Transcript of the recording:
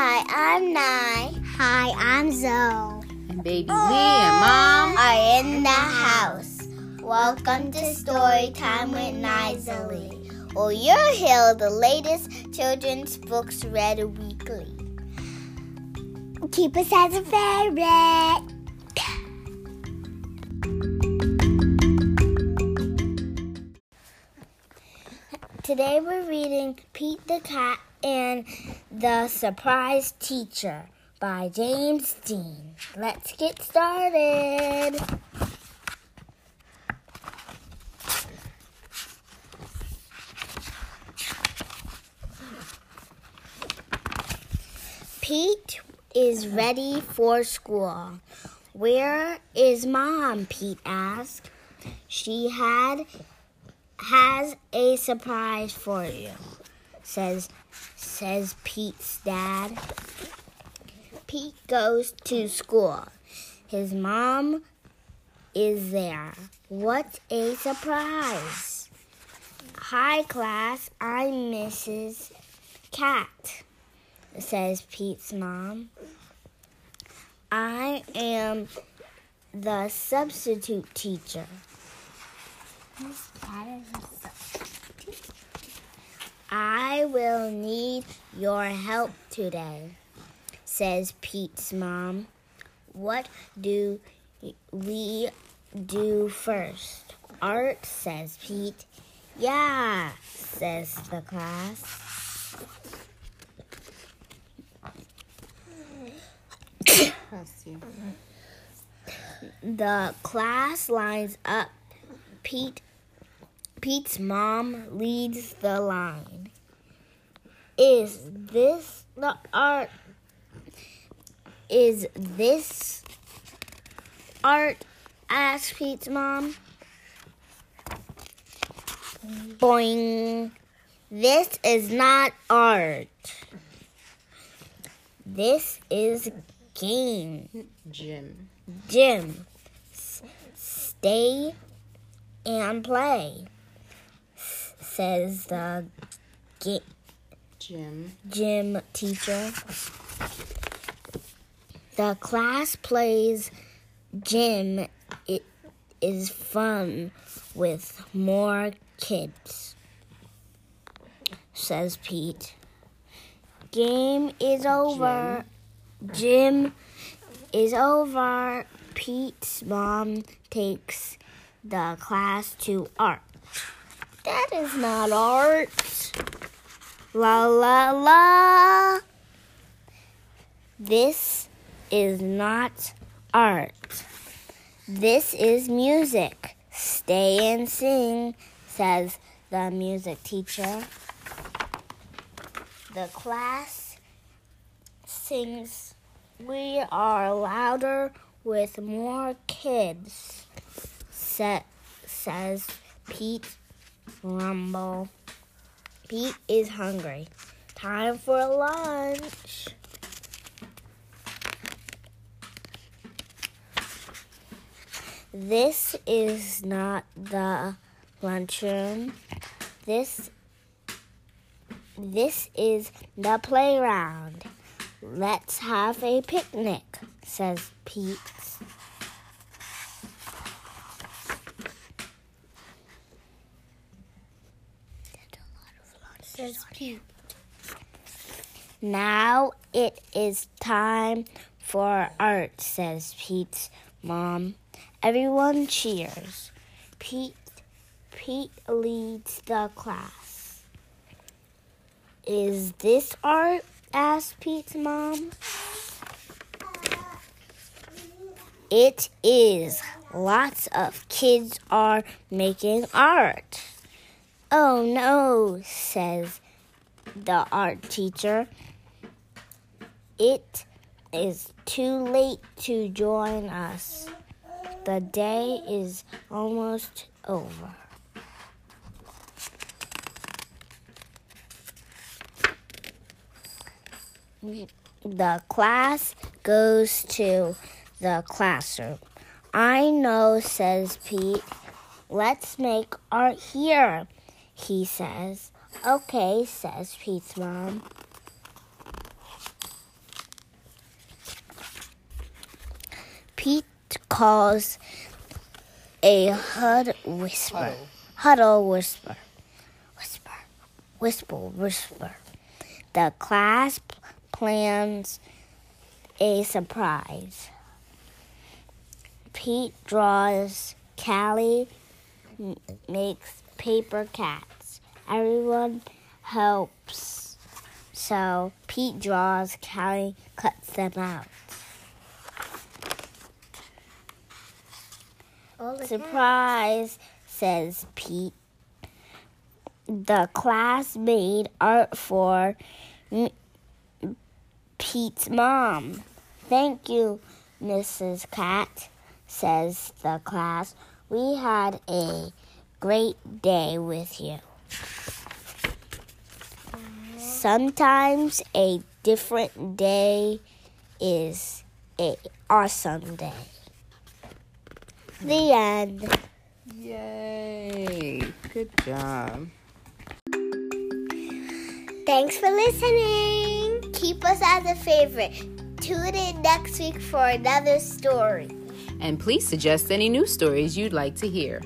Hi, I'm Nye. Hi, I'm Zoe. And baby, we and mom are in the house. Welcome to Story Time with Nizali. Well, you'll hear the latest children's books read weekly. Keep us as a favorite. Today we're reading Pete the Cat and the Surprise Teacher by James Dean. Let's get started. Pete is ready for school. Where is mom? Pete asked. She had has a surprise for you, says says Pete's dad. Pete goes to school. His mom is there. What a surprise! Hi class, I'm Mrs. Cat, says Pete's mom. I am the substitute teacher. I will need your help today, says Pete's mom. What do we do first? Art, says Pete. Yeah, says the class. the class lines up. Pete Pete's mom leads the line. Is this the art? Is this art? asked Pete's mom. Boing. This is not art. This is game. Gym. Gym. S- stay and play says the gym gym teacher. The class plays gym. It is fun with more kids, says Pete. Game is over. Gym is over. Pete's mom takes the class to art. That is not art. La la la. This is not art. This is music. Stay and sing, says the music teacher. The class sings. We are louder with more kids, sa- says Pete Rumble. Pete is hungry. Time for lunch. This is not the lunchroom. This this is the playground. Let's have a picnic, says Pete. Pete. Now it is time for art, says Pete's mom. Everyone cheers. Pete Pete leads the class. Is this art? asked Pete's mom. It is. Lots of kids are making art. Oh no, says the art teacher. It is too late to join us. The day is almost over. The class goes to the classroom. I know, says Pete. Let's make art here, he says. Okay, says Pete's mom. Pete calls a hud whisper. Huddle. Huddle whisper. Whisper. Whisper. Whisper. The class plans a surprise. Pete draws Callie, makes paper cats. Everyone helps. So Pete draws. Callie cuts them out. Surprise, says Pete. The class made art for M- Pete's mom. Thank you, Mrs. Cat, says the class. We had a great day with you. Sometimes a different day is a awesome day. The end. Yay. Good job. Thanks for listening. Keep us as a favorite. Tune in next week for another story. And please suggest any new stories you'd like to hear.